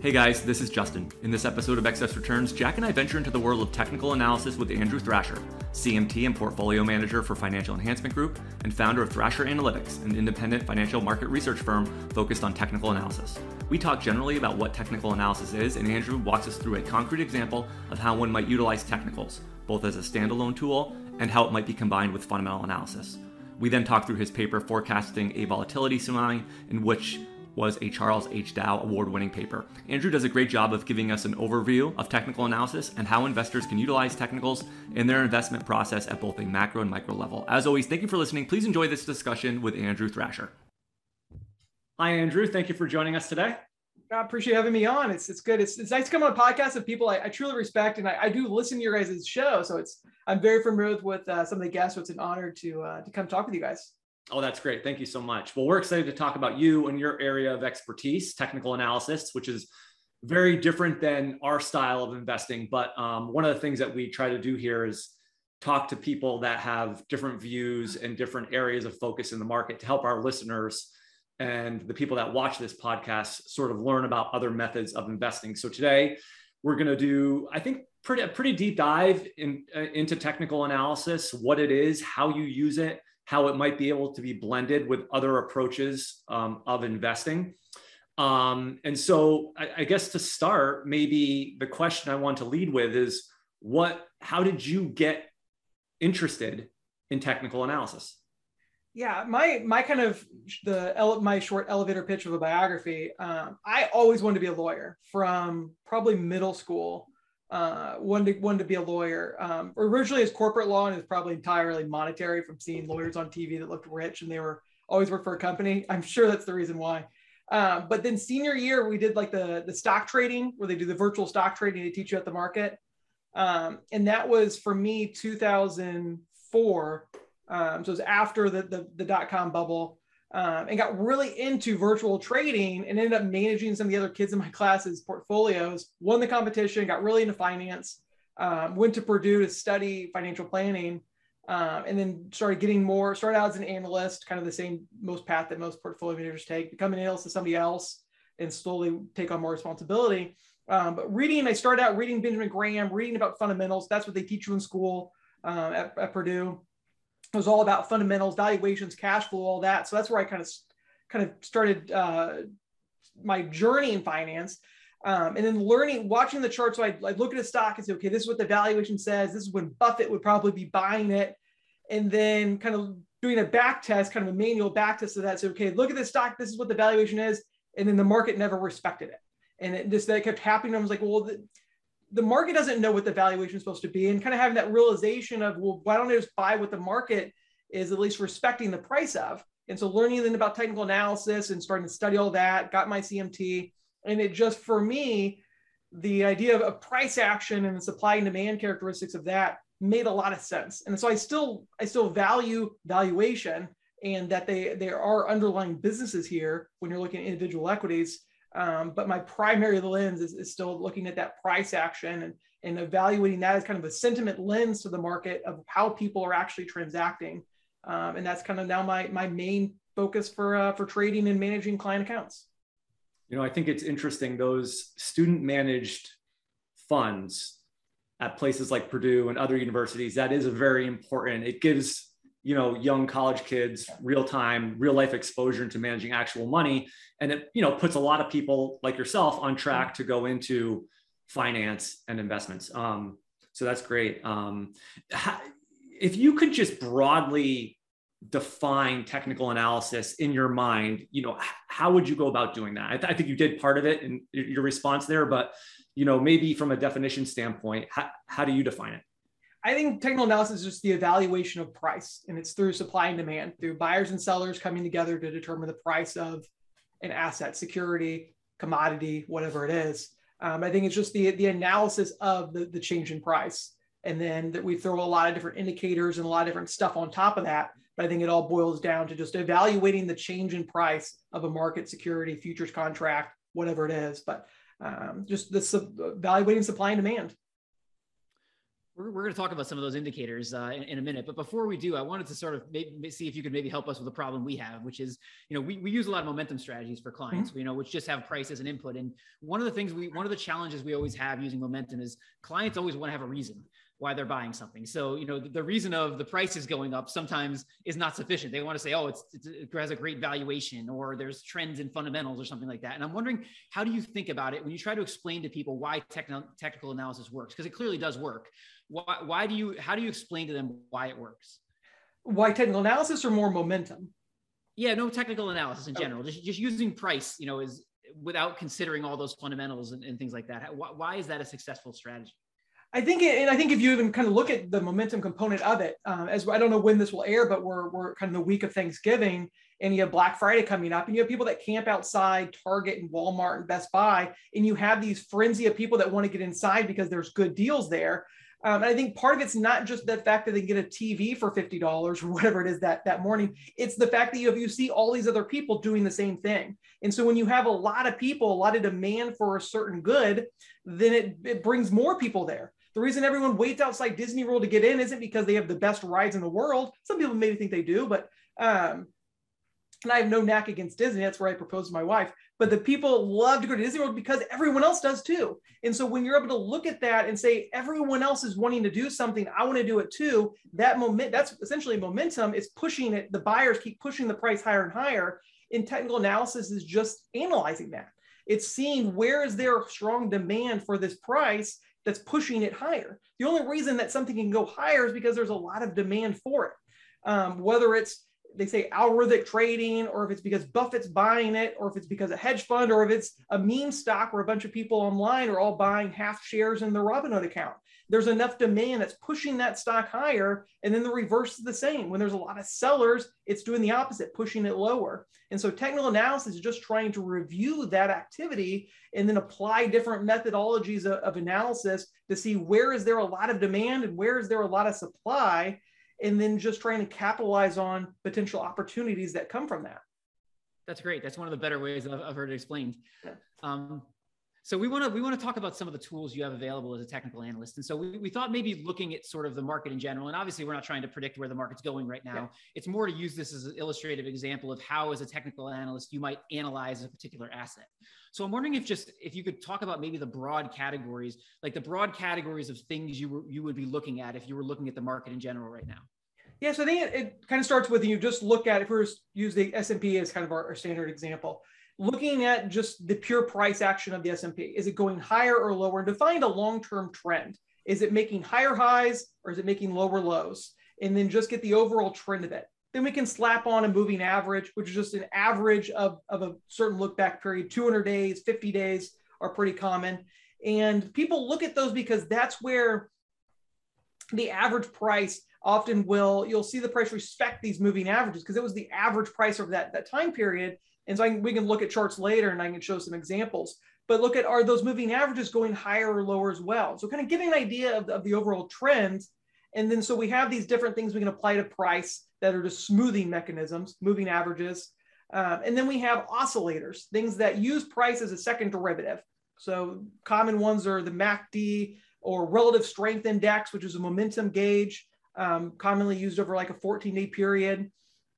Hey guys, this is Justin. In this episode of Excess Returns, Jack and I venture into the world of technical analysis with Andrew Thrasher, CMT and portfolio manager for Financial Enhancement Group and founder of Thrasher Analytics, an independent financial market research firm focused on technical analysis. We talk generally about what technical analysis is, and Andrew walks us through a concrete example of how one might utilize technicals, both as a standalone tool and how it might be combined with fundamental analysis. We then talk through his paper forecasting a volatility tsunami, in which was a Charles H. Dow award winning paper. Andrew does a great job of giving us an overview of technical analysis and how investors can utilize technicals in their investment process at both a macro and micro level. As always, thank you for listening. Please enjoy this discussion with Andrew Thrasher. Hi, Andrew. Thank you for joining us today. I appreciate having me on. It's it's good. It's, it's nice to come on a podcast of people I, I truly respect, and I, I, do listen to your guys' show. So it's I'm very familiar with uh, some of the guests. So it's an honor to uh, to come talk with you guys. Oh, that's great. Thank you so much. Well, we're excited to talk about you and your area of expertise, technical analysis, which is very different than our style of investing. But um, one of the things that we try to do here is talk to people that have different views and different areas of focus in the market to help our listeners and the people that watch this podcast sort of learn about other methods of investing. So today we're going to do, I think, pretty a pretty deep dive in, uh, into technical analysis, what it is, how you use it, how it might be able to be blended with other approaches um, of investing. Um, and so I, I, guess to start, maybe the question I want to lead with is what, how did you get interested in technical analysis? Yeah, my my kind of the my short elevator pitch of a biography. Um, I always wanted to be a lawyer from probably middle school uh, wanted to, wanted to be a lawyer. Um, originally, as corporate law, and it's probably entirely monetary from seeing lawyers on TV that looked rich and they were always work for a company. I'm sure that's the reason why. Um, but then senior year, we did like the the stock trading where they do the virtual stock trading. They teach you at the market, um, and that was for me 2004. Um, so it was after the the, the dot com bubble um, and got really into virtual trading and ended up managing some of the other kids in my classes portfolios won the competition got really into finance um, went to purdue to study financial planning um, and then started getting more started out as an analyst kind of the same most path that most portfolio managers take become an analyst to somebody else and slowly take on more responsibility. Um, but reading i started out reading benjamin graham reading about fundamentals. That's what they teach you in school um, at, at purdue it was all about fundamentals, valuations, cash flow, all that. So that's where I kind of kind of started uh, my journey in finance. Um, and then learning, watching the chart. So I'd, I'd, look at a stock and say, okay, this is what the valuation says. This is when Buffett would probably be buying it. And then kind of doing a back test, kind of a manual back test of that. So, okay, look at this stock. This is what the valuation is. And then the market never respected it. And it just, that kept happening. I was like, well, the, the market doesn't know what the valuation is supposed to be and kind of having that realization of well why don't i just buy what the market is at least respecting the price of? And so learning then about technical analysis and starting to study all that got my cmt and it just for me the idea of a price action and the supply and demand characteristics of that made a lot of sense. And so i still i still value valuation and that they there are underlying businesses here when you're looking at individual equities um, but my primary lens is, is still looking at that price action and, and evaluating that as kind of a sentiment lens to the market of how people are actually transacting. Um, and that's kind of now my, my main focus for, uh, for trading and managing client accounts. You know, I think it's interesting those student managed funds at places like Purdue and other universities, that is a very important, it gives you know young college kids real time real life exposure into managing actual money. And it you know puts a lot of people like yourself on track to go into finance and investments. Um, so that's great. Um, if you could just broadly define technical analysis in your mind you know how would you go about doing that? I, th- I think you did part of it in your response there but you know maybe from a definition standpoint how, how do you define it I think technical analysis is just the evaluation of price, and it's through supply and demand, through buyers and sellers coming together to determine the price of an asset, security, commodity, whatever it is. Um, I think it's just the the analysis of the the change in price, and then that we throw a lot of different indicators and a lot of different stuff on top of that. But I think it all boils down to just evaluating the change in price of a market security futures contract, whatever it is. But um, just the evaluating supply and demand. We're, we're going to talk about some of those indicators uh, in, in, a minute. But before we do, I wanted to sort of maybe see if you could maybe help us with a problem we have, which is, you know, we, we use a lot of momentum strategies for clients, mm-hmm. you know, which just have price as an input. And one of the things we, one of the challenges we always have using momentum is clients always want to have a reason why they're buying something. So, you know, the, the, reason of the price is going up sometimes is not sufficient. They want to say, oh, it's, it's, it has a great valuation or there's trends in fundamentals or something like that. And I'm wondering, how do you think about it when you try to explain to people why techno- technical analysis works? Because it clearly does work. Why, why do you, how do you explain to them why it works? Why technical analysis or more momentum? Yeah, no technical analysis in general. Just, just using price, you know, is without considering all those fundamentals and, and things like that. Why, why is that a successful strategy? I think, it, and I think if you even kind of look at the momentum component of it, uh, as I don't know when this will air, but we're we're kind of the week of Thanksgiving, and you have Black Friday coming up, and you have people that camp outside Target and Walmart and Best Buy, and you have these frenzy of people that want to get inside because there's good deals there. Um, and I think part of it's not just the fact that they get a TV for fifty dollars or whatever it is that that morning. It's the fact that you have, you see all these other people doing the same thing. And so when you have a lot of people, a lot of demand for a certain good, then it, it brings more people there. The reason everyone waits outside Disney World to get in isn't because they have the best rides in the world. Some people maybe think they do, but um, and I have no knack against Disney. That's where I proposed to my wife. But the people love to go to Disney World because everyone else does too. And so when you're able to look at that and say everyone else is wanting to do something, I want to do it too. That moment, that's essentially momentum. Is pushing it. The buyers keep pushing the price higher and higher. In technical analysis, is just analyzing that. It's seeing where is there strong demand for this price that's pushing it higher. The only reason that something can go higher is because there's a lot of demand for it. Um, whether it's they say algorithmic trading, or if it's because Buffett's buying it, or if it's because a hedge fund, or if it's a meme stock where a bunch of people online are all buying half shares in their Robinhood account. There's enough demand that's pushing that stock higher, and then the reverse is the same. When there's a lot of sellers, it's doing the opposite, pushing it lower. And so technical analysis is just trying to review that activity and then apply different methodologies of, of analysis to see where is there a lot of demand and where is there a lot of supply and then just trying to capitalize on potential opportunities that come from that. That's great. That's one of the better ways I've, I've heard it explained. Yeah. Um, so we want to we want to talk about some of the tools you have available as a technical analyst. And so we, we thought maybe looking at sort of the market in general, and obviously we're not trying to predict where the market's going right now. Yeah. It's more to use this as an illustrative example of how, as a technical analyst, you might analyze a particular asset. So I'm wondering if just if you could talk about maybe the broad categories, like the broad categories of things you were, you would be looking at if you were looking at the market in general right now. Yeah, so I think it, it kind of starts with you just look at if we use the S&P as kind of our, our standard example looking at just the pure price action of the S&P. Is it going higher or lower? And to find a long-term trend. Is it making higher highs or is it making lower lows? And then just get the overall trend of it. Then we can slap on a moving average, which is just an average of, of a certain look back period. 200 days, 50 days are pretty common. And people look at those because that's where the average price often will, you'll see the price respect these moving averages because it was the average price over that, that time period. And so can, we can look at charts later and I can show some examples. But look at are those moving averages going higher or lower as well? So kind of getting an idea of, of the overall trend. And then so we have these different things we can apply to price that are just smoothing mechanisms, moving averages. Um, and then we have oscillators, things that use price as a second derivative. So common ones are the MACD or relative strength index, which is a momentum gauge, um, commonly used over like a 14 day period.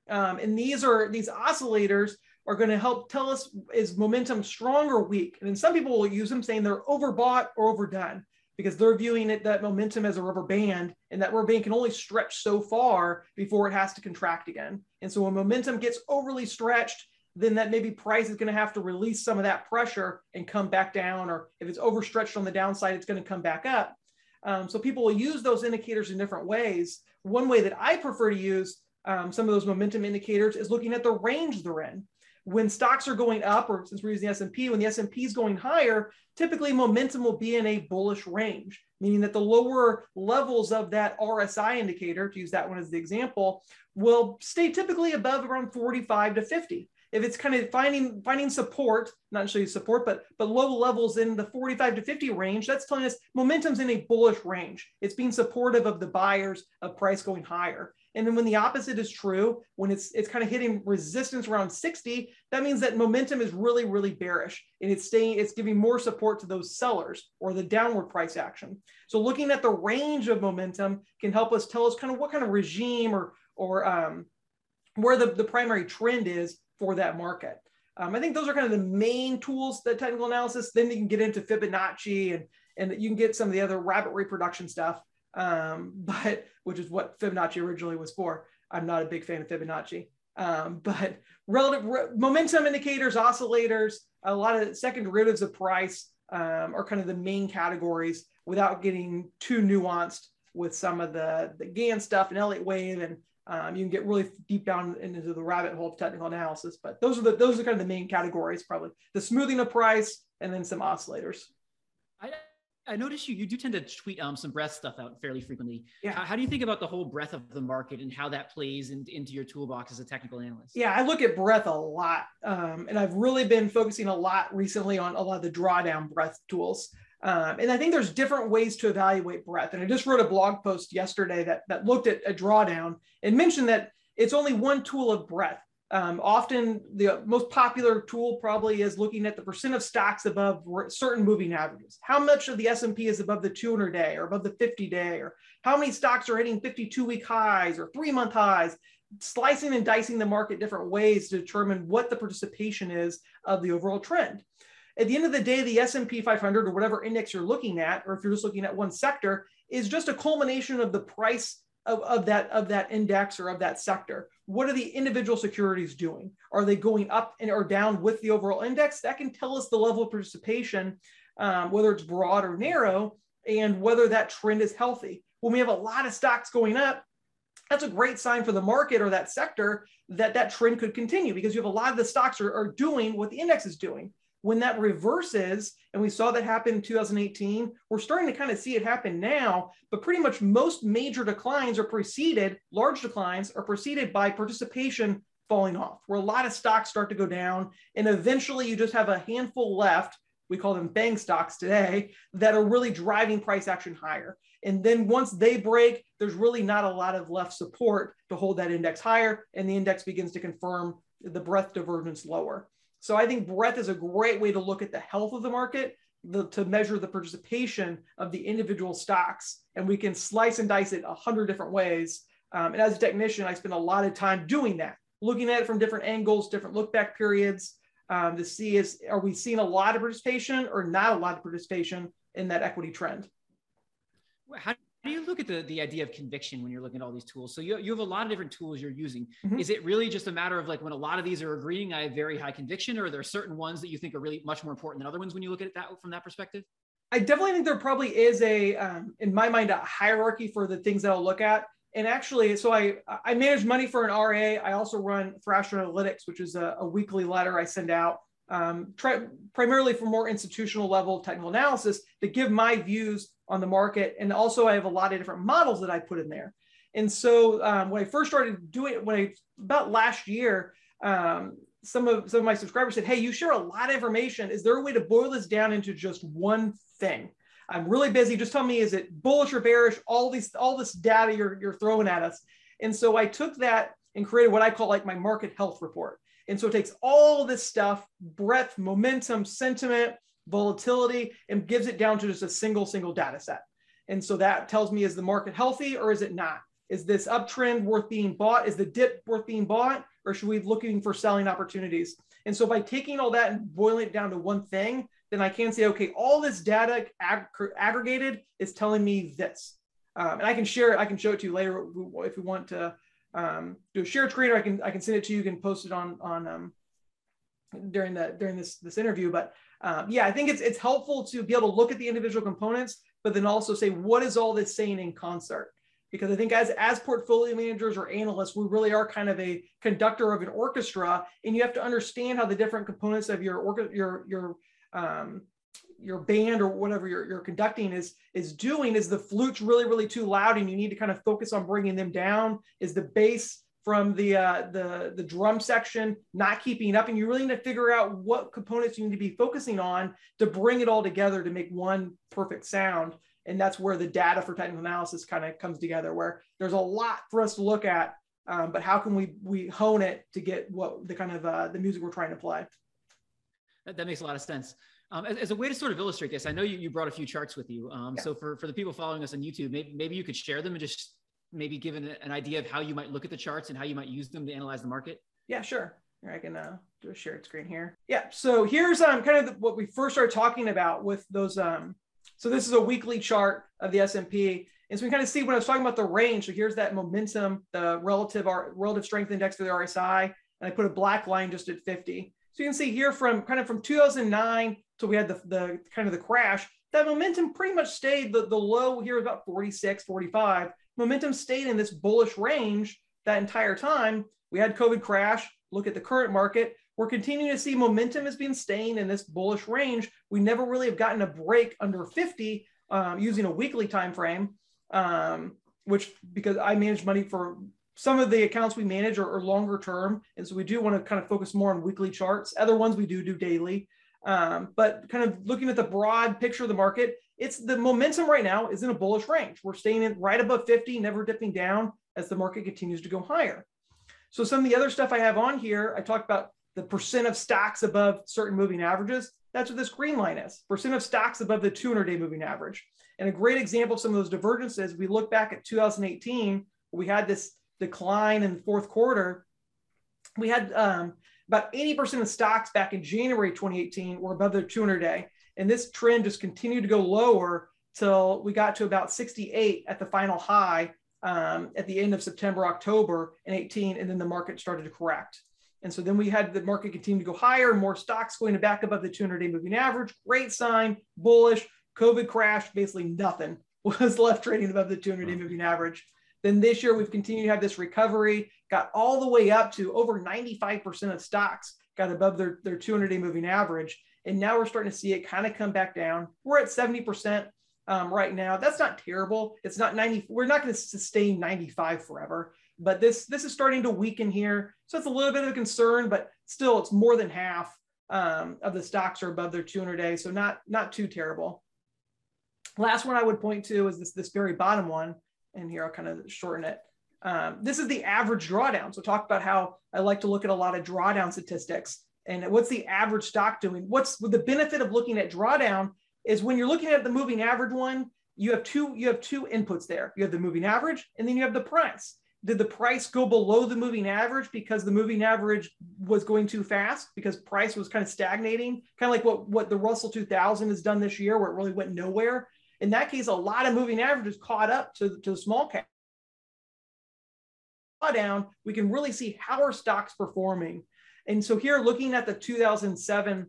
Um, and these are these oscillators are going to help tell us is momentum strong or weak. And then some people will use them saying they're overbought or overdone because they're viewing it that momentum as a rubber band and that rubber band can only stretch so far before it has to contract again. And so when momentum gets overly stretched, then that maybe price is going to have to release some of that pressure and come back down. Or if it's overstretched on the downside, it's going to come back up. Um, so people will use those indicators in different ways. One way that I prefer to use um, some of those momentum indicators is looking at the range they're in when stocks are going up, or since we're using the S&P, when the S&P is going higher, typically momentum will be in a bullish range, meaning that the lower levels of that RSI indicator, to use that one as the example, will stay typically above around 45 to 50. if it's kind of finding finding support, not necessarily support, but but low levels in the 45 to 50 range, that's telling us momentum's in a bullish range. It's being supportive of the buyers of price going higher. And then when the opposite is true, when it's it's kind of hitting resistance around 60, that means that momentum is really, really bearish. And it's staying, it's giving more support to those sellers or the downward price action. So looking at the range of momentum can help us tell us kind of what kind of regime or or um, where the, the primary trend is for that market. Um, I think those are kind of the main tools that technical analysis. Then you can get into Fibonacci and and you can get some of the other rabbit reproduction stuff um, but which is what Fibonacci originally was for. I'm not a big fan of Fibonacci, um, but relative re- momentum indicators, oscillators, a lot of second derivatives of price um, are kind of the main categories without getting too nuanced with some of the, the Gann stuff and Elliott wave and um, you can get really deep down into the rabbit hole of technical analysis, but those are the those are kind of the main categories, probably the smoothing of price and then some oscillators. I, I noticed you you do tend to tweet um, some breath stuff out fairly frequently. Yeah. How, how, do you think about the whole breadth of the market and how that plays in, into your toolbox as a technical analyst? Yeah, I look at breadth a lot, um, and I've really been focusing a lot recently on a lot of the drawdown breadth tools. Um, and I think there's different ways to evaluate breadth. And I just wrote a blog post yesterday that that looked at a drawdown and mentioned that it's only one tool of breadth. Um, often the most popular tool probably is looking at the percent of stocks above certain moving averages. How much of the S&P is above the 200 day or above the 50 day or how many stocks are hitting 52 week highs or three month highs, slicing and dicing the market different ways to determine what the participation is of the overall trend. At the end of the day, the S&P 500 or whatever index you're looking at, or if you're just looking at one sector, is just a culmination of the price of, of that of that index or of that sector. What are the individual securities doing? Are they going up and or down with the overall index? That can tell us the level of participation um, whether it's broad or narrow and whether that trend is healthy. When we have a lot of stocks going up that's a great sign for the market or that sector that that trend could continue because you have a lot of the stocks are, are doing what the index is doing when that reverses, and we saw that happen in 2018, we're starting to kind of see it happen now, but pretty much most major declines are preceded, large declines are preceded by participation falling off, where a lot of stocks start to go down. And eventually you just have a handful left, we call them FANG stocks today, that are really driving price action higher. And then once they break, there's really not a lot of left support to hold that index higher, and the index begins to confirm the breadth divergence lower. So I think breadth is a great way to look at the health of the market, the, to measure the participation of the individual stocks. And we can slice and dice it a hundred different ways. Um, and as a technician, I spend a lot of time doing that, looking at it from different angles, different look back periods um, to see is, are we seeing a lot of participation or not a lot of participation in that equity trend? How do you look at the, the idea of conviction when you're looking at all these tools? So you, you have a lot of different tools you're using. Mm-hmm. Is it really just a matter of like when a lot of these are agreeing, I have very high conviction, or are there certain ones that you think are really much more important than other ones when you look at it that from that perspective? I definitely think there probably is a, um, in my mind, a hierarchy for the things that I'll look at. And actually, so I I manage money for an RA. I also run Thrasher Analytics, which is a, a weekly letter I send out, um, try, primarily for more institutional level technical analysis to give my views on the market. And also I have a lot of different models that I put in there. And so um, when I first started doing it, when I about last year, um, some of some of my subscribers said, "Hey, you share a lot of information. Is there a way to boil this down into just one thing?" I'm really busy. Just tell me, is it bullish or bearish? All these all this data you're you're throwing at us. And so I took that and created what I call like my market health report. And so it takes all this stuff, breadth, momentum, sentiment, volatility and gives it down to just a single, single data set. And so that tells me, is the market healthy or is it not? Is this uptrend worth being bought? Is the dip worth being bought? Or should we be looking for selling opportunities? And so by taking all that and boiling it down to one thing, then I can say, okay, all this data ag- aggregated is telling me this. Um, and I can share it. I can show it to you later if we want to um, do a shared screen, or I can I can send it to you. You can post it on on um, during the during this this interview. But um, yeah, I think it's it's helpful to be able to look at the individual components, but then also say what is all this saying in concert. Because I think as as portfolio managers or analysts, we really are kind of a conductor of an orchestra, and you have to understand how the different components of your orca- your your um, your band or whatever you're, you're conducting is is doing is the flute's really really too loud and you need to kind of focus on bringing them down is the bass from the uh, the the drum section not keeping up, and you really need to figure out what components you need to be focusing on to bring it all together to make one perfect sound. And that's where the data for technical analysis kind of comes together, where there's a lot for us to look at, um, but how can we we hone it to get what the kind of uh, the music we're trying to play? That, that makes a lot of sense. Um, as, as, a way to sort of illustrate this, I know you, you brought a few charts with you. Um, yeah. So for, for the people following us on YouTube, maybe, maybe you could share them and just maybe given an, idea of how you might look at the charts and how you might use them to analyze the market. Yeah, sure. Here I can uh, do a shared screen here. Yeah. So here's um, kind of the, what we first started talking about with those. Um, so this is a weekly chart of the S&P. And so we kind of see when I was talking about the range. So here's that momentum, the relative relative strength index for the RSI. And I put a black line just at 50. So you can see here from kind of from 2009 till we had the, the kind of the crash, that momentum pretty much stayed, the, the low here about 46, 45. Momentum stayed in this bullish range that entire time. We had COVID crash, look at the current market. We're continuing to see momentum has been staying in this bullish range. We never really have gotten a break under 50 um, using a weekly time frame, um, which because I manage money for some of the accounts we manage are, are, longer term. And so we do want to kind of focus more on weekly charts. Other ones we do do daily. Um, but kind of looking at the broad picture of the market, it's the momentum right now is in a bullish range. We're staying in right above 50, never dipping down as the market continues to go higher. So some of the other stuff I have on here, I talked about the percent of stocks above certain moving averages. That's what this green line is, percent of stocks above the 200-day moving average. And a great example of some of those divergences, we look back at 2018, we had this decline in the fourth quarter. We had um, about 80% of stocks back in January 2018 were above their 200 day. And this trend just continued to go lower till we got to about 68 at the final high um, at the end of September, October in 18, and then the market started to correct. And so then we had the market continue to go higher, more stocks going to back above the 200 day moving average. Great sign, bullish. COVID crash, basically nothing was left trading above the 200 day moving average. Then this year, we've continued to have this recovery, got all the way up to over 95% of stocks got above their, their 200 day moving average. And now we're starting to see it kind of come back down. We're at 70% um, right now. That's not terrible. It's not 90. We're not going to sustain 95 forever, but this, this is starting to weaken here. So it's a little bit of a concern, but still it's more than half um, of the stocks are above their 200 day. So not, not too terrible. Last one I would point to is this, this very bottom one and here I'll kind of shorten it. Um, this is the average drawdown. So talk about how I like to look at a lot of drawdown statistics and what's the average stock doing. What's the benefit of looking at drawdown is when you're looking at the moving average one, you have two you have two inputs there. You have the moving average and then you have the price. Did the price go below the moving average because the moving average was going too fast because price was kind of stagnating, kind of like what what the Russell 2000 has done this year, where it really went nowhere in that case, a lot of moving averages caught up to, to the small cap down, we can really see how are stocks performing. And so here, looking at the 2007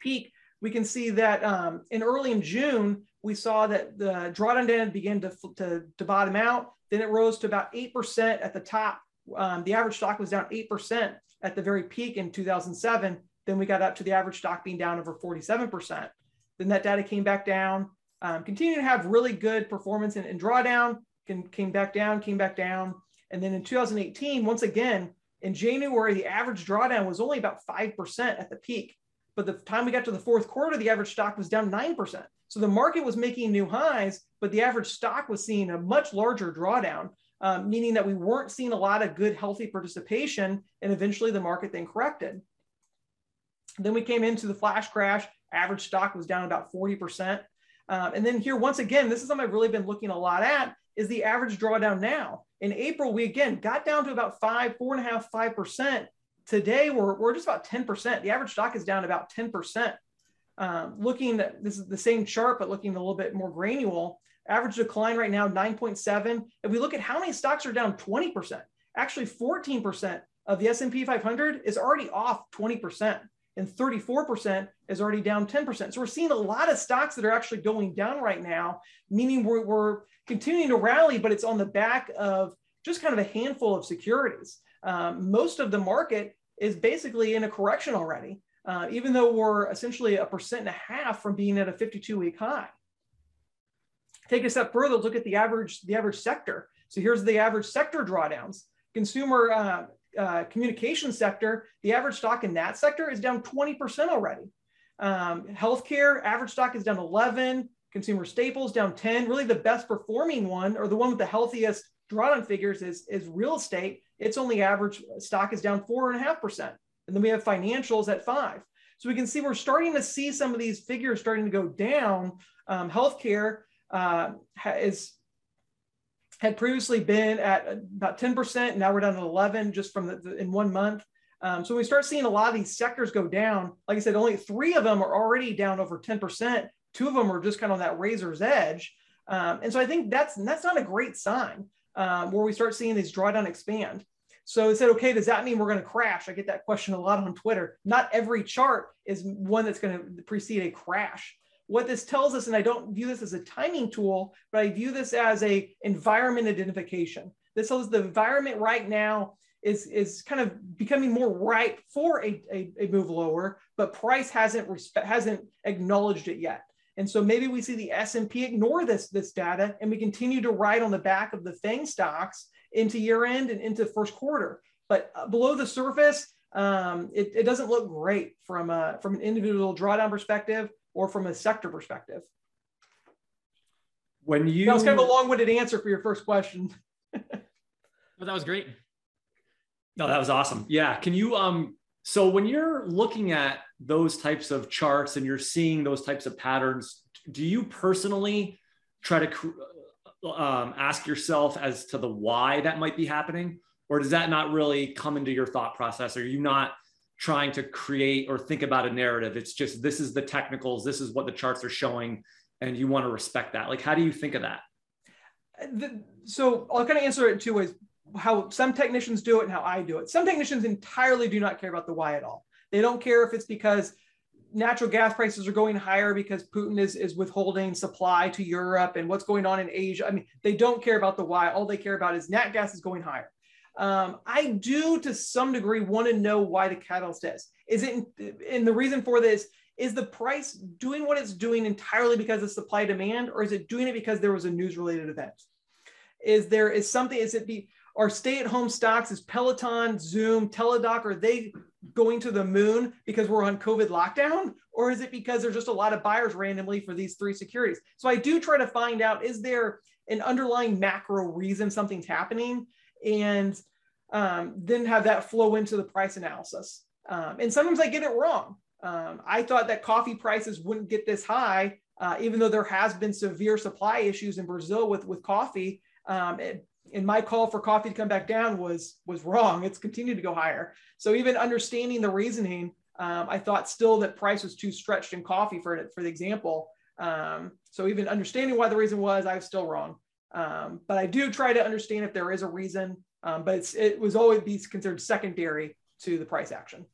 peak, we can see that um, in early in June, we saw that the drawdown data began to, to, to, bottom out. Then it rose to about 8% at the top. Um, the average stock was down 8% at the very peak in 2007. Then we got up to the average stock being down over 47%. Then that data came back down um, continue to have really good performance in drawdown, can, came back down, came back down. And then in 2018, once again, in January, the average drawdown was only about 5% at the peak. But the time we got to the fourth quarter, the average stock was down 9%. So the market was making new highs, but the average stock was seeing a much larger drawdown, um, meaning that we weren't seeing a lot of good, healthy participation. And eventually the market then corrected. Then we came into the flash crash. Average stock was down about 40%. Um, and then here, once again, this is something I've really been looking a lot at is the average drawdown now. In April, we again got down to about five, four and a half, five percent. Today, we're, we're just about 10%. The average stock is down about 10%. Um, looking at this is the same chart, but looking a little bit more granular, average decline right now, 9.7. If we look at how many stocks are down 20%, actually 14% of the S&P 500 is already off 20% and 34% is already down 10%. So we're seeing a lot of stocks that are actually going down right now, meaning we're, we're continuing to rally, but it's on the back of just kind of a handful of securities. Um, most of the market is basically in a correction already, uh, even though we're essentially a percent and a half from being at a 52 week high. Take a step further, look at the average, the average sector. So here's the average sector drawdowns. consumer uh, uh, communication sector, the average stock in that sector is down 20% already. Um, healthcare, average stock is down 11, consumer staples down 10. Really the best performing one or the one with the healthiest drawdown figures is, is real estate. Its only average stock is down four and a half percent. And then we have financials at five. So we can see we're starting to see some of these figures starting to go down. Um, healthcare uh, is had previously been at about 10%. Now we're down to 11 just from the, the in one month. Um, so we start seeing a lot of these sectors go down. Like I said, only three of them are already down over 10%. Two of them are just kind of on that razor's edge. Um, and so I think that's that's not a great sign um, where we start seeing these drawdown expand. So it said, okay, does that mean we're going to crash? I get that question a lot on Twitter. Not every chart is one that's going to precede a crash. What this tells us, and I don't view this as a timing tool, but I view this as a environment identification. This tells the environment right now is, is kind of becoming more ripe for a, a, a move lower, but price hasn't respe- hasn't acknowledged it yet. And so maybe we see the S&P ignore this, this data and we continue to ride on the back of the FANG stocks into year end and into first quarter. But uh, below the surface, um, it, it, doesn't look great from, a, from an individual drawdown perspective or from a sector perspective. When you that was kind of a long-winded answer for your first question. well, that was great. No, that was awesome. Yeah. Can you um so when you're looking at those types of charts and you're seeing those types of patterns, do you personally try to um, ask yourself as to the why that might be happening? Or does that not really come into your thought process? Are you not trying to create or think about a narrative? It's just this is the technicals, this is what the charts are showing, and you want to respect that. Like, how do you think of that? Uh, the, so I'll kind of answer it two ways how some technicians do it and how I do it. Some technicians entirely do not care about the why at all. They don't care if it's because natural gas prices are going higher because Putin is, is withholding supply to Europe and what's going on in Asia. I mean, they don't care about the why. All they care about is nat gas is going higher. Um, I do, to some degree, want to know why the catalyst is. Is it, and the reason for this is the price doing what it's doing entirely because of supply demand, or is it doing it because there was a news related event? Is there is something? Is it the are stay-at-home stocks is Peloton, Zoom, Teladoc, are they going to the moon because we're on COVID lockdown? Or is it because there's just a lot of buyers randomly for these three securities? So I do try to find out, is there an underlying macro reason something's happening? And um, then have that flow into the price analysis. Um, and sometimes I get it wrong. Um, I thought that coffee prices wouldn't get this high, uh, even though there has been severe supply issues in Brazil with, with coffee. Um, it, and my call for coffee to come back down was was wrong. It's continued to go higher. So even understanding the reasoning, um, I thought still that price was too stretched in coffee for for the example. Um, so even understanding why the reason was, I was still wrong. Um, but I do try to understand if there is a reason. Um, but it was always be considered secondary to the price action.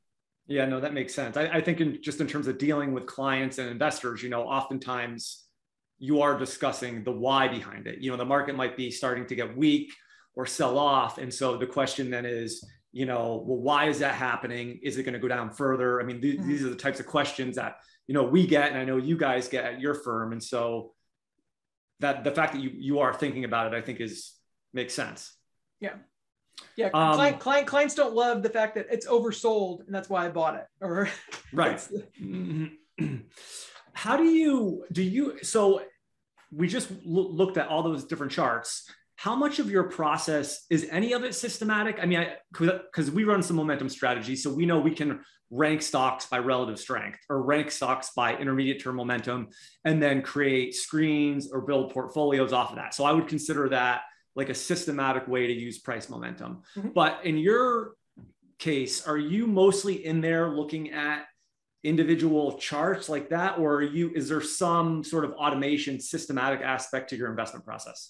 Yeah, no, that makes sense. I, I think in just in terms of dealing with clients and investors, you know, oftentimes you are discussing the why behind it. You know, the market might be starting to get weak or sell off. And so the question then is, you know, well, why is that happening? Is it going to go down further? I mean, th- mm-hmm. these are the types of questions that, you know, we get and I know you guys get at your firm. And so that the fact that you, you are thinking about it, I think is makes sense. Yeah. Yeah. Um, client, client, clients don't love the fact that it's oversold and that's why I bought it or right. Mm-hmm. how do you do you so we just lo- looked at all those different charts how much of your process is any of it systematic i mean because we run some momentum strategy so we know we can rank stocks by relative strength or rank stocks by intermediate term momentum and then create screens or build portfolios off of that. So i would consider that like a systematic way to use price momentum. Mm-hmm. but in your case are you mostly in there looking at individual charts like that? Or are you is there some sort of automation systematic aspect to your investment process?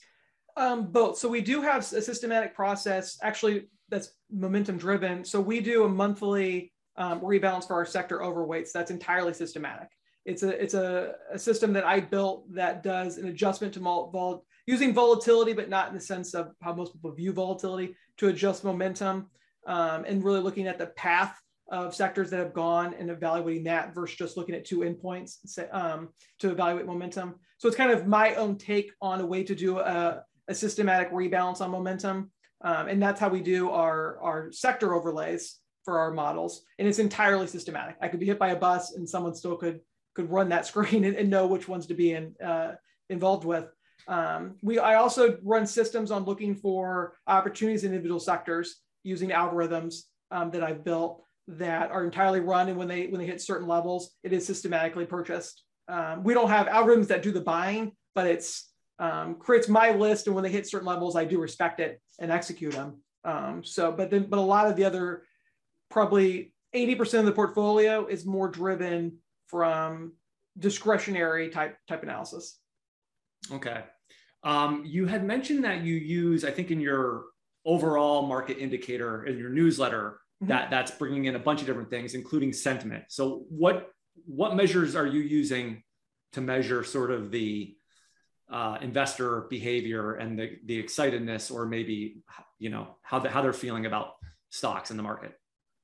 Um, both. So we do have a systematic process. Actually that's momentum driven. So we do a monthly um, rebalance for our sector overweights that's entirely systematic it's a it's a, a system that i built that does an adjustment to vol- using volatility but not in the sense of how most people view volatility to adjust momentum um, and really looking at the path of sectors that have gone and evaluating that versus just looking at two endpoints um, to evaluate momentum. So it's kind of my own take on a way to do a, a systematic rebalance on momentum. Um, and that's how we do our, our sector overlays for our models. And it's entirely systematic. I could be hit by a bus and someone still could, could run that screen and, and know which ones to be in, uh, involved with. Um, we, I also run systems on looking for opportunities in individual sectors using algorithms um, that I've built that are entirely run. And when they, when they hit certain levels, it is systematically purchased. Um, we don't have algorithms that do the buying, but it's um, creates my list. And when they hit certain levels, I do respect it and execute them. Um, so, but then, but a lot of the other, probably 80% of the portfolio is more driven from discretionary type type analysis. Okay. Um, you had mentioned that you use, I think, in your overall market indicator in your newsletter, mm-hmm. that that's bringing in a bunch of different things, including sentiment. So, what what measures are you using to measure sort of the uh, investor behavior and the the excitedness, or maybe you know how the, how they're feeling about stocks in the market?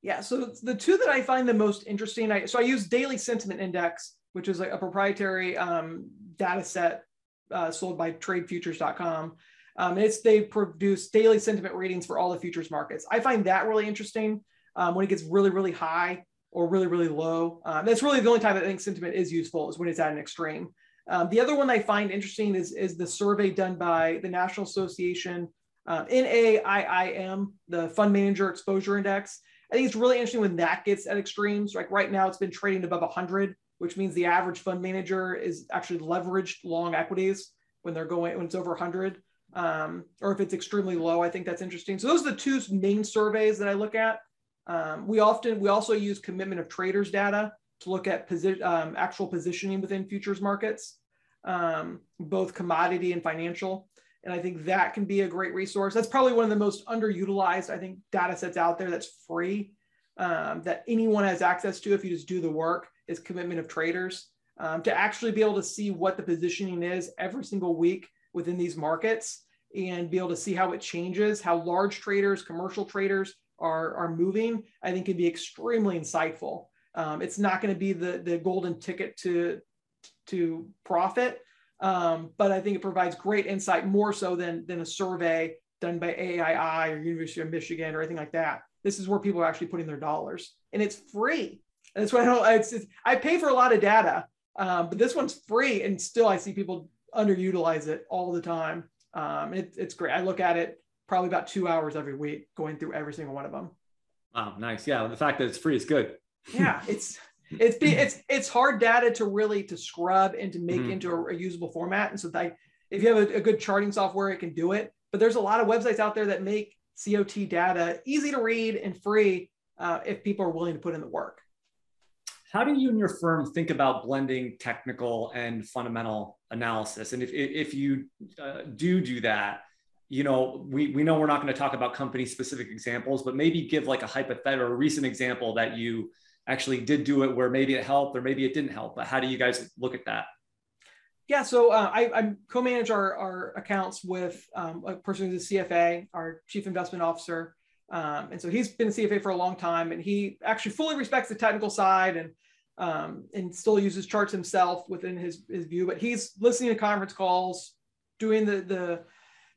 Yeah. So the two that I find the most interesting, I, so I use Daily Sentiment Index, which is a proprietary um, data set uh, sold by tradefutures.com. Um, it's they produce daily sentiment readings for all the futures markets. I find that really interesting um, when it gets really, really high or really, really low. Um, that's really the only time I think sentiment is useful is when it's at an extreme. Um, the other one I find interesting is, is the survey done by the National Association, uh, NAAIM, the Fund Manager Exposure Index. I think it's really interesting when that gets at extremes. Like right now, it's been trading above 100 which means the average fund manager is actually leveraged long equities when they're going when it's over 100 um, or if it's extremely low i think that's interesting. So those are the two main surveys that i look at. Um, we often we also use commitment of traders data to look at position um, actual positioning within futures markets um, both commodity and financial and i think that can be a great resource that's probably one of the most underutilized i think data sets out there that's free um, that anyone has access to if you just do the work is commitment of traders um, to actually be able to see what the positioning is every single week within these markets and be able to see how it changes, how large traders, commercial traders are, are moving, I think can be extremely insightful. Um, it's not going to be the, the golden ticket to, to profit, um, but I think it provides great insight more so than, than a survey done by AAII or University of Michigan or anything like that. This is where people are actually putting their dollars and it's free. And that's why I don't, it's, it's, I pay for a lot of data, um, but this one's free and still I see people underutilize it all the time. Um, it, it's great. I look at it probably about two hours every week going through every single one of them. Wow. Nice. Yeah. The fact that it's free is good. yeah. It's, it's, it's, it's hard data to really to scrub and to make mm-hmm. into a, a, usable format. And so like, if you have a, a good charting software, it can do it, but there's a lot of websites out there that make COT data easy to read and free uh, if people are willing to put in the work. How do you and your firm think about blending technical and fundamental analysis? And if, if you uh, do do that, you know, we, we know we're not going to talk about company specific examples, but maybe give like a hypothetical or a recent example that you actually did do it where maybe it helped or maybe it didn't help. But how do you guys look at that? Yeah, so uh, I, I, co-manage our, our accounts with um, a person who's a CFA, our chief investment officer, um, and so he's been a CFA for a long time, and he actually fully respects the technical side and um, and still uses charts himself within his, his view. But he's listening to conference calls, doing the the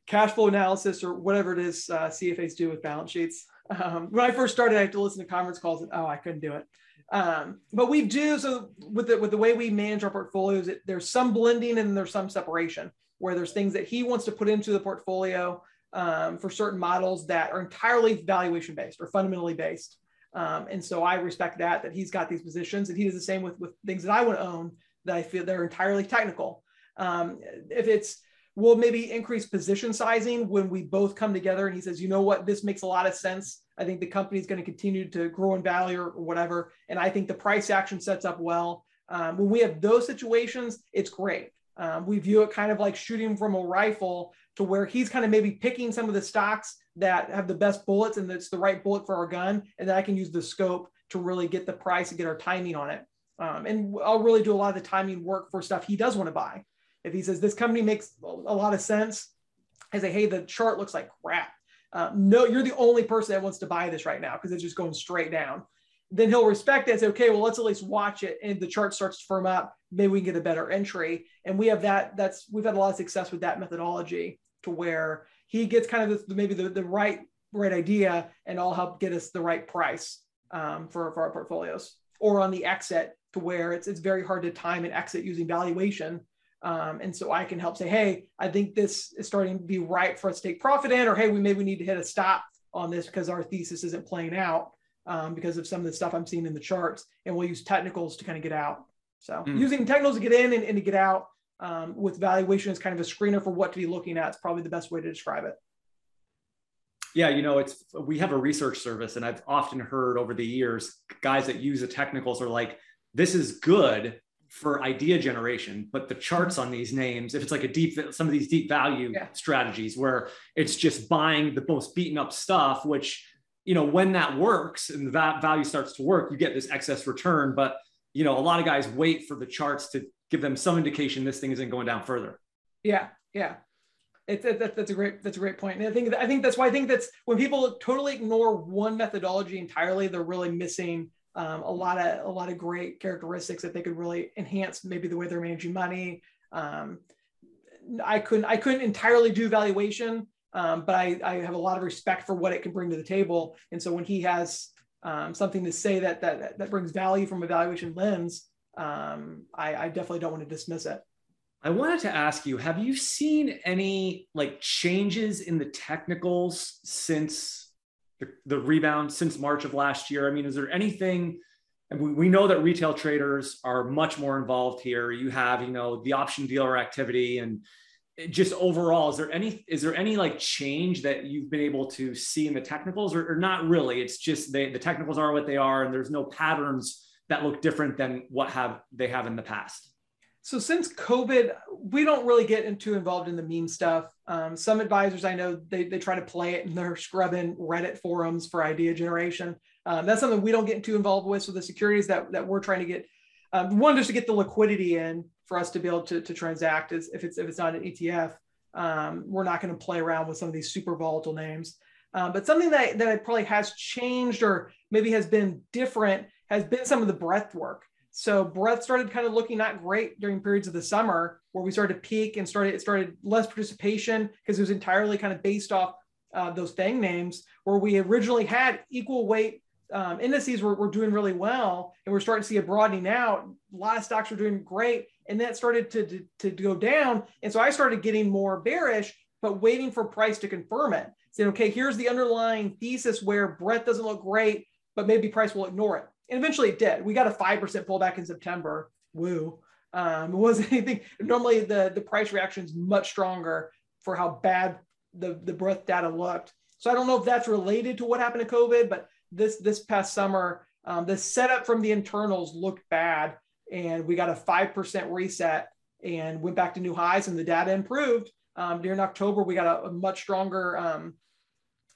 cash flow analysis or whatever it is uh, CFAs do with balance sheets. Um, when I first started, I had to listen to conference calls, and oh, I couldn't do it. Um, but we do so with the with the way we manage our portfolios. It, there's some blending and there's some separation where there's things that he wants to put into the portfolio um, for certain models that are entirely valuation based or fundamentally based. Um, and so I respect that, that he's got these positions and he does the same with, with things that I want to own that I feel they're entirely technical. Um, if it's, we'll maybe increase position sizing when we both come together and he says, you know what, this makes a lot of sense. I think the company is going to continue to grow in value or whatever. And I think the price action sets up well. Um, when we have those situations, it's great. Um, we view it kind of like shooting from a rifle to where he's kind of maybe picking some of the stocks that have the best bullets and it's the right bullet for our gun. And then I can use the scope to really get the price and get our timing on it. Um, and I'll really do a lot of the timing work for stuff he does want to buy. If he says this company makes a lot of sense, I say, hey, the chart looks like crap. Uh, no, you're the only person that wants to buy this right now because it's just going straight down. Then he'll respect it and say, okay, well, let's at least watch it. And the chart starts to firm up. Maybe we can get a better entry. And we have that. That's we've had a lot of success with that methodology to where he gets kind of the, maybe the, the right right idea and I'll help get us the right price um, for, for our portfolios or on the exit to where it's, it's very hard to time an exit using valuation. Um, and so I can help say, hey, I think this is starting to be right for us to take profit in, or hey, we maybe need to hit a stop on this because our thesis isn't playing out um, because of some of the stuff I'm seeing in the charts. And we'll use technicals to kind of get out. So mm. using technicals to get in and, and to get out um, with valuation as kind of a screener for what to be looking at is probably the best way to describe it. Yeah, you know, it's we have a research service, and I've often heard over the years guys that use the technicals are like, "This is good for idea generation," but the charts on these names, if it's like a deep, some of these deep value yeah. strategies where it's just buying the most beaten up stuff, which you know, when that works and the value starts to work, you get this excess return, but you know, a lot of guys wait for the charts to give them some indication this thing isn't going down further. Yeah, yeah. It's that, that's a great that's a great point. And I think I think that's why I think that's when people totally ignore one methodology entirely, they're really missing um, a lot of a lot of great characteristics that they could really enhance maybe the way they're managing money. Um, I couldn't I couldn't entirely do valuation, um, but I, I have a lot of respect for what it can bring to the table. And so when he has um, something to say that that that brings value from a valuation lens, um, I, I definitely don't want to dismiss it. I wanted to ask you, have you seen any like changes in the technicals since the, the rebound since March of last year? I mean, is there anything and we, we know that retail traders are much more involved here. You have, you know, the option dealer activity and just overall, is there any is there any like change that you've been able to see in the technicals or, or not really? It's just they, the technicals are what they are and there's no patterns that look different than what have they have in the past. So since COVID, we don't really get into involved in the meme stuff. Um, some advisors I know they, they try to play it and they're scrubbing Reddit forums for idea generation. Um, that's something we don't get too involved with. So the securities that, that we're trying to get, um, one just to get the liquidity in for us to be able to, to transact is if it's if it's not an ETF, um, we're not going to play around with some of these super volatile names. Um, but something that that probably has changed or maybe has been different has been some of the breadth work. So breadth started kind of looking not great during periods of the summer where we started to peak and started it started less participation because it was entirely kind of based off uh, those FANG names where we originally had equal weight um, indices were, were doing really well and we're starting to see a broadening out. A lot of stocks were doing great and that started to, to, to go down. And so I started getting more bearish, but waiting for price to confirm it. Saying, okay, here's the underlying thesis where breadth doesn't look great, but maybe price will ignore it. And eventually it did. We got a 5% pullback in September. Woo. Um, it wasn't anything. Normally the, the price reaction is much stronger for how bad the, the breadth data looked. So I don't know if that's related to what happened to COVID, but this this past summer, um, the setup from the internals looked bad, and we got a five percent reset and went back to new highs, and the data improved. Um, during October, we got a, a much stronger um,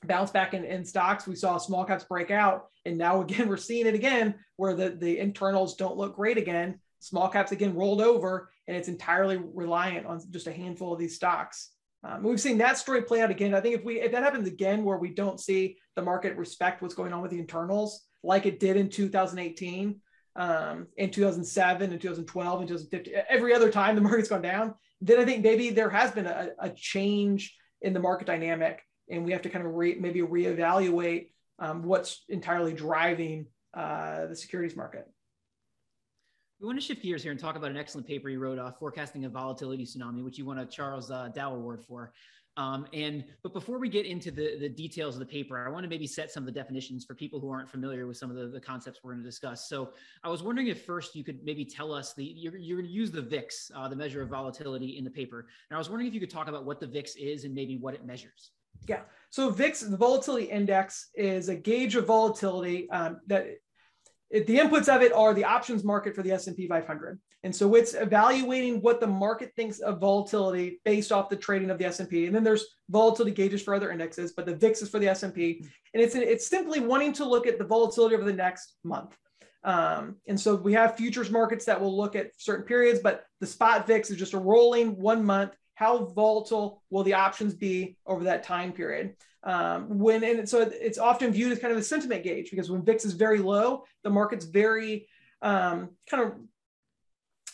bounce back in, in stocks. We saw small caps break out, and now again we're seeing it again where the the internals don't look great again. Small caps again rolled over, and it's entirely reliant on just a handful of these stocks. Um, we've seen that story play out again. I think if we if that happens again, where we don't see the market respect what's going on with the internals, like it did in 2018, um, in 2007, and 2012, and 2015, every other time the market's gone down, then I think maybe there has been a, a change in the market dynamic, and we have to kind of re, maybe reevaluate um, what's entirely driving uh, the securities market. We want to shift gears here and talk about an excellent paper you wrote, uh, forecasting a volatility tsunami, which you won a Charles uh, Dow Award for. Um, and but before we get into the, the details of the paper, I want to maybe set some of the definitions for people who aren't familiar with some of the, the concepts we're going to discuss. So I was wondering if first you could maybe tell us the you're, you're going to use the VIX, uh, the measure of volatility in the paper. And I was wondering if you could talk about what the VIX is and maybe what it measures. Yeah. So VIX, the volatility index, is a gauge of volatility um, that it, the inputs of it are the options market for the S&P 500. And so it's evaluating what the market thinks of volatility based off the trading of the S&P. And then there's volatility gauges for other indexes, but the VIX is for the S&P. And it's, it's simply wanting to look at the volatility over the next month. Um, and so we have futures markets that will look at certain periods, but the spot VIX is just a rolling one month. How volatile will the options be over that time period? Um, when and so it's often viewed as kind of a sentiment gauge because when VIX is very low, the market's very um, kind of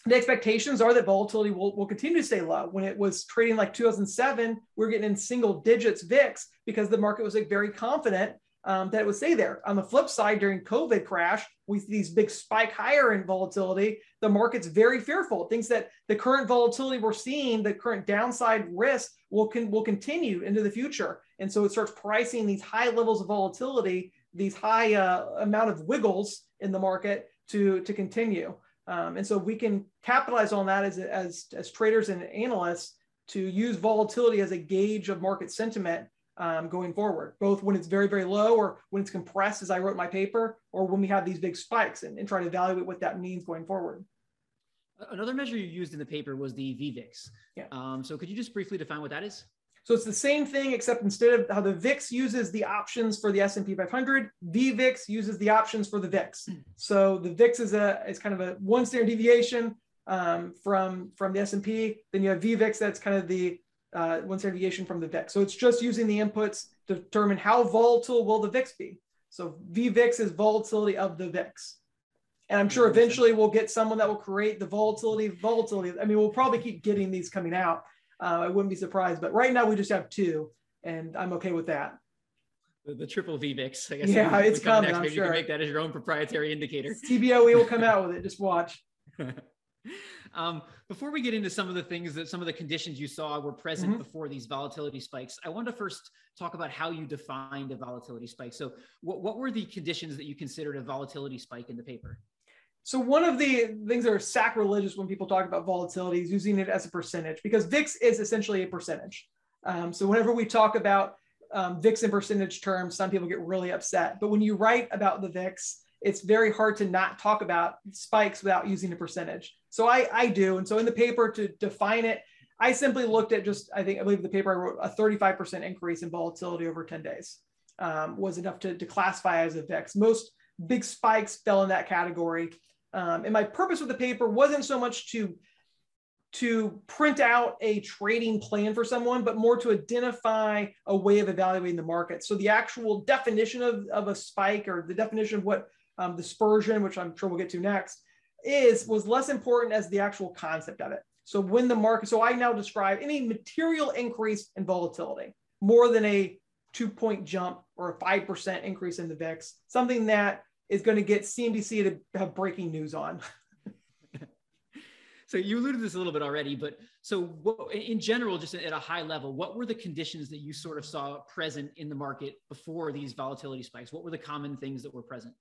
the expectations are that volatility will, will continue to stay low. When it was trading like 2007, we are getting in single digits VIX because the market was like very confident um, that would stay there. On the flip side, during COVID crash, we see these big spike higher in volatility. The market's very fearful. It thinks that the current volatility we're seeing, the current downside risk, will can will continue into the future, and so it starts pricing these high levels of volatility, these high uh, amount of wiggles in the market to to continue. Um, and so we can capitalize on that as, as, as traders and analysts to use volatility as a gauge of market sentiment um, going forward, both when it's very, very low or when it's compressed, as I wrote my paper, or when we have these big spikes and, and try to evaluate what that means going forward. Another measure you used in the paper was the VVIX. Yeah. Um, so could you just briefly define what that is? So it's the same thing, except instead of how the VIX uses the options for the S&P 500, VVIX uses the options for the VIX. Hmm. So the VIX is a is kind of a one standard deviation um, from from the S&P. Then you have VVIX, that's kind of the uh, one standard deviation from the VIX. So it's just using the inputs to determine how volatile will the VIX be. So VVIX is volatility of the VIX. And I'm sure eventually we'll get someone that will create the volatility, volatility. I mean, we'll probably keep getting these coming out. Uh, I wouldn't be surprised, but right now we just have two, and I'm okay with that. The, the triple VVIX. I guess yeah, it's coming. Next, maybe sure. you can make that as your own proprietary indicator. CBOE will come out with it. Just watch. um, before we get into some of the things that some of the conditions you saw were present mm-hmm. before these volatility spikes, I want to first talk about how you defined a volatility spike. So, what, what were the conditions that you considered a volatility spike in the paper? So one of the things that are sacrilegious when people talk about volatility is using it as a percentage because VIX is essentially a percentage. Um, so whenever we talk about um, VIX in percentage terms, some people get really upset. But when you write about the VIX, it's very hard to not talk about spikes without using a percentage. So I, I do. And so in the paper to define it, I simply looked at just, I think, I believe the paper I wrote a 35% increase in volatility over 10 days um, was enough to, to classify as a VIX. Most big spikes fell in that category. Um, and my purpose with the paper wasn't so much to to print out a trading plan for someone, but more to identify a way of evaluating the market. So the actual definition of, of a spike or the definition of what um, dispersion, which I'm sure we'll get to next, is was less important as the actual concept of it. So when the market, so I now describe any material increase in volatility, more than a two point jump or a 5% increase in the VIX, something that is going to get CNBC to have breaking news on. so you alluded to this a little bit already, but so what, in general, just at a high level, what were the conditions that you sort of saw present in the market before these volatility spikes? What were the common things that were present?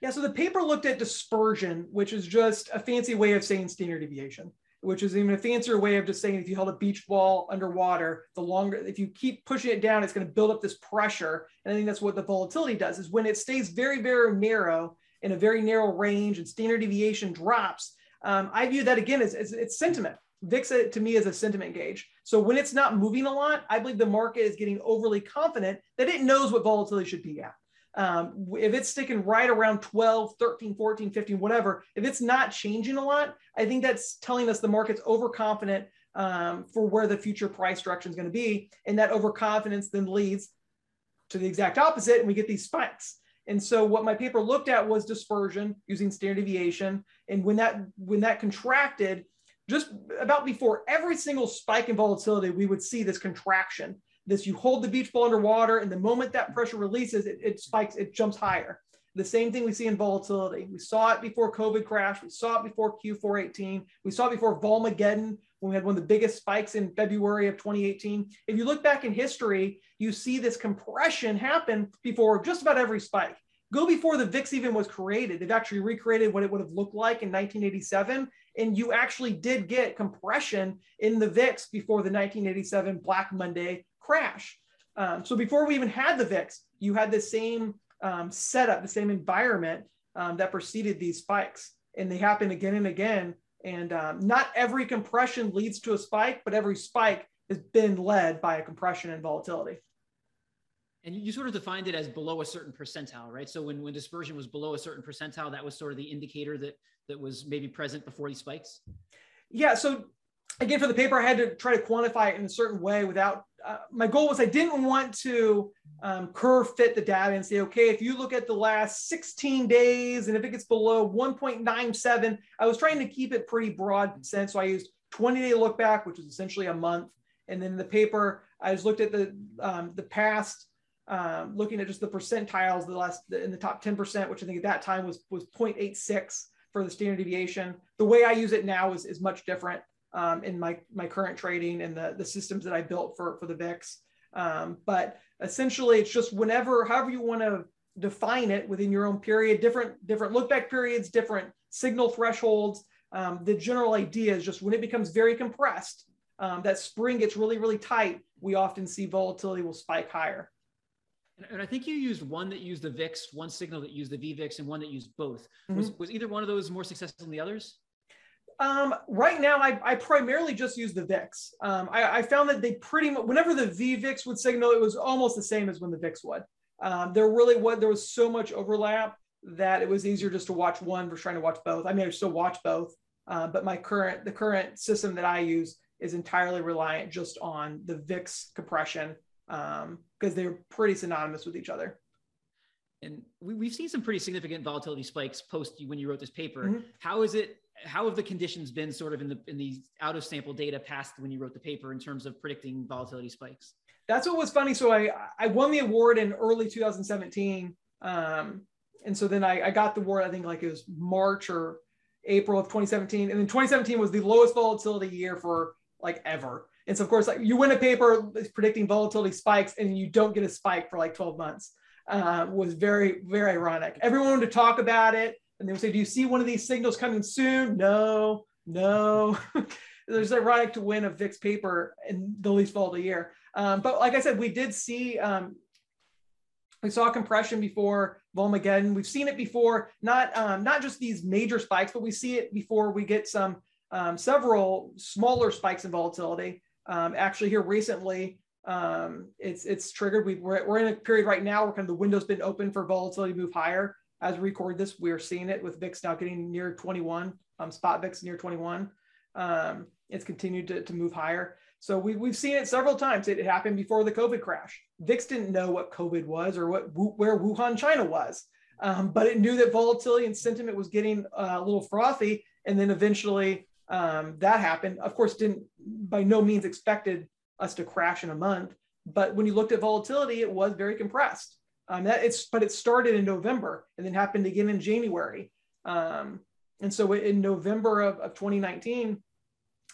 Yeah, so the paper looked at dispersion, which is just a fancy way of saying standard deviation which is even a fancier way of just saying if you held a beach ball underwater, the longer, if you keep pushing it down, it's going to build up this pressure. And I think that's what the volatility does is when it stays very, very narrow in a very narrow range and standard deviation drops, um, I view that again as, as it's sentiment. VIX to me is a sentiment gauge. So when it's not moving a lot, I believe the market is getting overly confident that it knows what volatility should be at. Um, if it's sticking right around 12, 13, 14, 15, whatever, if it's not changing a lot, I think that's telling us the market's overconfident um, for where the future price direction is going to be. And that overconfidence then leads to the exact opposite, and we get these spikes. And so what my paper looked at was dispersion using standard deviation. And when that when that contracted, just about before every single spike in volatility, we would see this contraction this you hold the beach ball underwater and the moment that mm-hmm. pressure releases it, it spikes it jumps higher. The same thing we see in volatility. We saw it before covid crash we saw it before q418 we saw it before volmageddon when we had one of the biggest spikes in february of 2018 if you look back in history you see this compression happen before just about every spike. Go before the vix even was created. They've actually recreated what it would have looked like in 1987 and you actually did get compression in the VIX before the 1987 Black Monday crash. Um, so before we even had the VIX, you had the same um, setup, the same environment um, that preceded these spikes. And they happen again and again. And um, not every compression leads to a spike, but every spike has been led by a compression and volatility. And you sort of defined it as below a certain percentile, right? So when, when dispersion was below a certain percentile, that was sort of the indicator that that was maybe present before these spikes. Yeah. So again, for the paper, I had to try to quantify it in a certain way without, uh, my goal was I didn't want to um, curve fit the data and say, okay, if you look at the last 16 days and if it gets below 1.97, I was trying to keep it pretty broad sense. So I used 20 day look back, which is essentially a month. And then the paper, I just looked at the, um, the past, um, looking at just the percentiles, the last in the top 10%, which I think at that time was, was 0.86 for the standard deviation. The way I use it now is, is much different um, in my, my current trading and the, the systems that I built for, for the VIX. Um, but essentially it's just whenever, however you want to define it within your own period, different, different look back periods, different signal thresholds. Um, the general idea is just when it becomes very compressed, um, that spring gets really, really tight, we often see volatility will spike higher. And I think you used one that used the VIX, one signal that used the VVIX, and one that used both. Mm-hmm. Was, was either one of those more successful than the others? Um, right now, I, I, primarily just use the VIX. Um, I, I, found that they pretty much, whenever the VVIX would signal, it was almost the same as when the VIX would. Um, there really was, there was so much overlap that it was easier just to watch one versus trying to watch both. I mean, I still watch both, uh, but my current, the current system that I use is entirely reliant just on the VIX compression because um, they're pretty synonymous with each other. And we, have seen some pretty significant volatility spikes post when you wrote this paper. Mm-hmm. How is it how have the conditions been sort of in the in the out of sample data past when you wrote the paper in terms of predicting volatility spikes? That's what was funny. So I I won the award in early 2017, um, and so then I, I got the award. I think like it was March or April of 2017, and then 2017 was the lowest volatility year for like ever. And so of course, like you win a paper predicting volatility spikes, and you don't get a spike for like 12 months. Uh, was very very ironic. Everyone wanted to talk about it and they would say, Do you see one of these signals coming soon? No, no. There's ironic to win a VIX paper in the least volatile year. Um, but like I said, we did see, um, we saw compression before Volmageddon. We've seen it before, not, um, not just these major spikes, but we see it before we get some um, several smaller spikes in volatility. Um, actually, here recently, um, it's it's triggered. We, we're, we're in a period right now where kind of the window's been open for volatility to move higher as we record this, we are seeing it with VIX now getting near 21, um, spot VIX near 21. Um, it's continued to, to move higher. So we, we've seen it several times. It, happened before the COVID crash. VIX didn't know what COVID was or what where Wuhan, China was, um, but it knew that volatility and sentiment was getting uh, a little frothy. And then eventually um, that happened. Of course, didn't by no means expected us to crash in a month. But when you looked at volatility, it was very compressed. Um, that it's but it started in November and then happened again in January. Um, and so in November of, of 2019,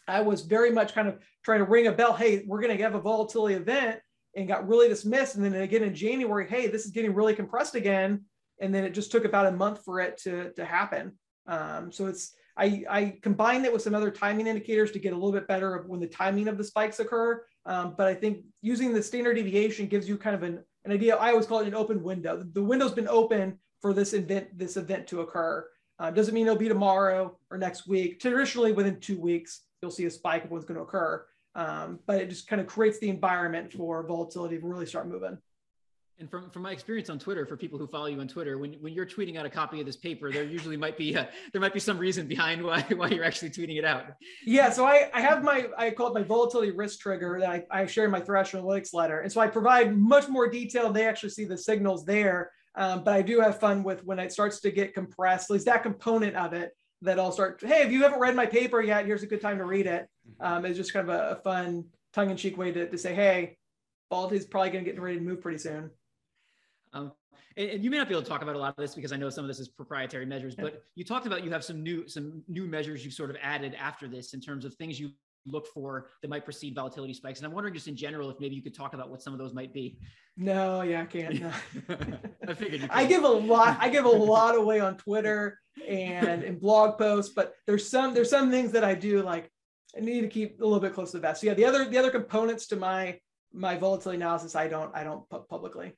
I was very much kind of trying to ring a bell. Hey, we're going to have a volatility event, and got really dismissed. And then again in January, hey, this is getting really compressed again. And then it just took about a month for it to to happen. Um, so it's I, I combined it with some other timing indicators to get a little bit better of when the timing of the spikes occur. Um, but I think using the standard deviation gives you kind of an an idea. I always call it an open window. The window's been open for this event, this event to occur. Uh, doesn't mean it'll be tomorrow or next week. Traditionally, within two weeks, you'll see a spike of what's going to occur. Um, but it just kind of creates the environment for volatility to really start moving. And from, from my experience on Twitter, for people who follow you on Twitter, when, when you're tweeting out a copy of this paper, there usually might be a, there might be some reason behind why, why you're actually tweeting it out. Yeah, so I, I have my I call it my volatility risk trigger that I, I share in my Thrasher Analytics letter, and so I provide much more detail. They actually see the signals there, um, but I do have fun with when it starts to get compressed. At least that component of it that I'll start. Hey, if you haven't read my paper yet, here's a good time to read it. Mm-hmm. Um, it's just kind of a, a fun tongue-in-cheek way to, to say, hey, volatility is probably going to get ready to move pretty soon. And, and, you may not be able to talk about a lot of this because I know some of this is proprietary measures, but you talked about you have some new some new measures you've sort of added after this in terms of things you look for that might precede volatility spikes. And I'm wondering just in general if maybe you could talk about what some of those might be. No, yeah, I can't. No. I figured I give a lot, I give a lot away on Twitter and in blog posts, but there's some there's some things that I do like I need to keep a little bit close to the vest. So yeah, the other the other components to my my volatility analysis I don't I don't put publicly.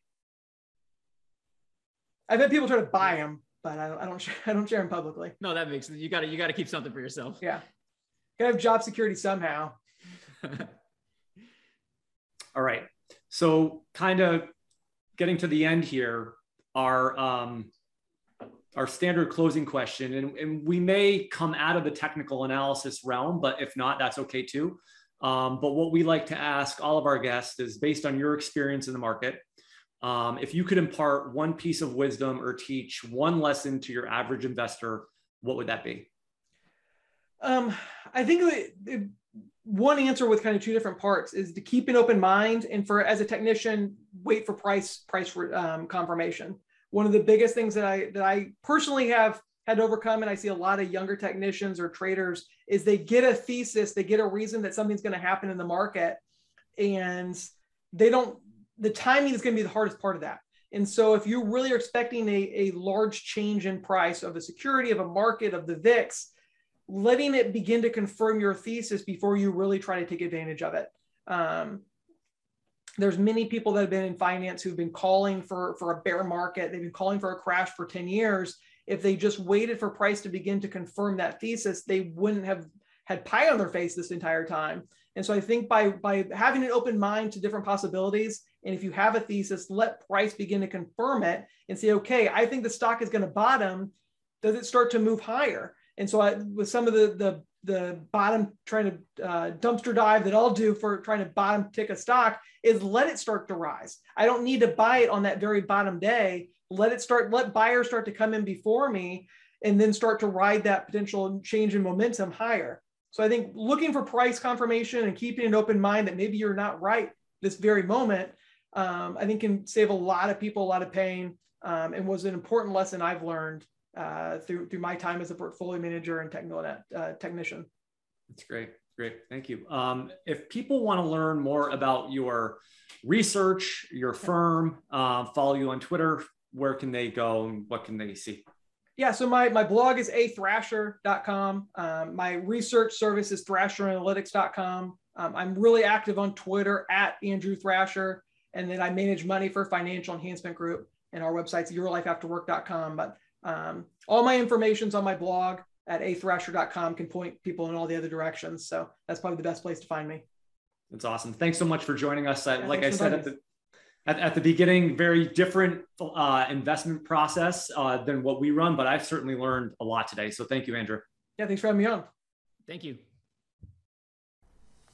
I've had people try to buy them, but I don't, I don't, share, I don't share them publicly. No, that makes sense. You got to, you got to keep something for yourself. Yeah. Gotta have job security somehow. All right. So kind of getting to the end here, our, um, our standard closing question, and, and we may come out of the technical analysis realm, but if not, that's okay too. Um, but what we like to ask all of our guests is based on your experience in the market, um, if you could impart one piece of wisdom or teach one lesson to your average investor, what would that be? Um, I think one answer with kind of two different parts is to keep an open mind and for as a technician, wait for price price um, confirmation. One of the biggest things that I that I personally have had to overcome, and I see a lot of younger technicians or traders, is they get a thesis, they get a reason that something's going to happen in the market, and they don't the timing is going to be the hardest part of that. And so if you really are expecting a, a large change in price of a security, of a market, of the VIX, letting it begin to confirm your thesis before you really try to take advantage of it. Um, there's many people that have been in finance who've been calling for, for a bear market. They've been calling for a crash for 10 years. If they just waited for price to begin to confirm that thesis, they wouldn't have had pie on their face this entire time. And so I think by, by having an open mind to different possibilities and if you have a thesis, let price begin to confirm it and say, okay, I think the stock is going to bottom. Does it start to move higher? And so I, with some of the, the, the bottom trying to uh, dumpster dive that I'll do for trying to bottom tick a stock is let it start to rise. I don't need to buy it on that very bottom day. Let it start, let buyers start to come in before me and then start to ride that potential change in momentum higher. So I think looking for price confirmation and keeping an open mind that maybe you're not right this very moment um, I think can save a lot of people a lot of pain um, and was an important lesson I've learned uh, through through my time as a portfolio manager and technical uh, technician. That's great. Great. Thank you. Um, if people want to learn more about your research, your firm, uh, follow you on Twitter, where can they go and what can they see? Yeah, so my, my blog is athrasher.com. Um, my research service is thrasheranalytics.com. Um, I'm really active on Twitter at Andrew Thrasher. And then I manage money for Financial Enhancement Group, and our website's yourlifeafterwork.com. But um, all my information's on my blog at athrasher.com can point people in all the other directions. So that's probably the best place to find me. That's awesome. Thanks so much for joining us. Yeah, like I said at the, at, at, the beginning, very different uh, investment process uh, than what we run, but I've certainly learned a lot today. So thank you, Andrew. Yeah, thanks for having me on. Thank you.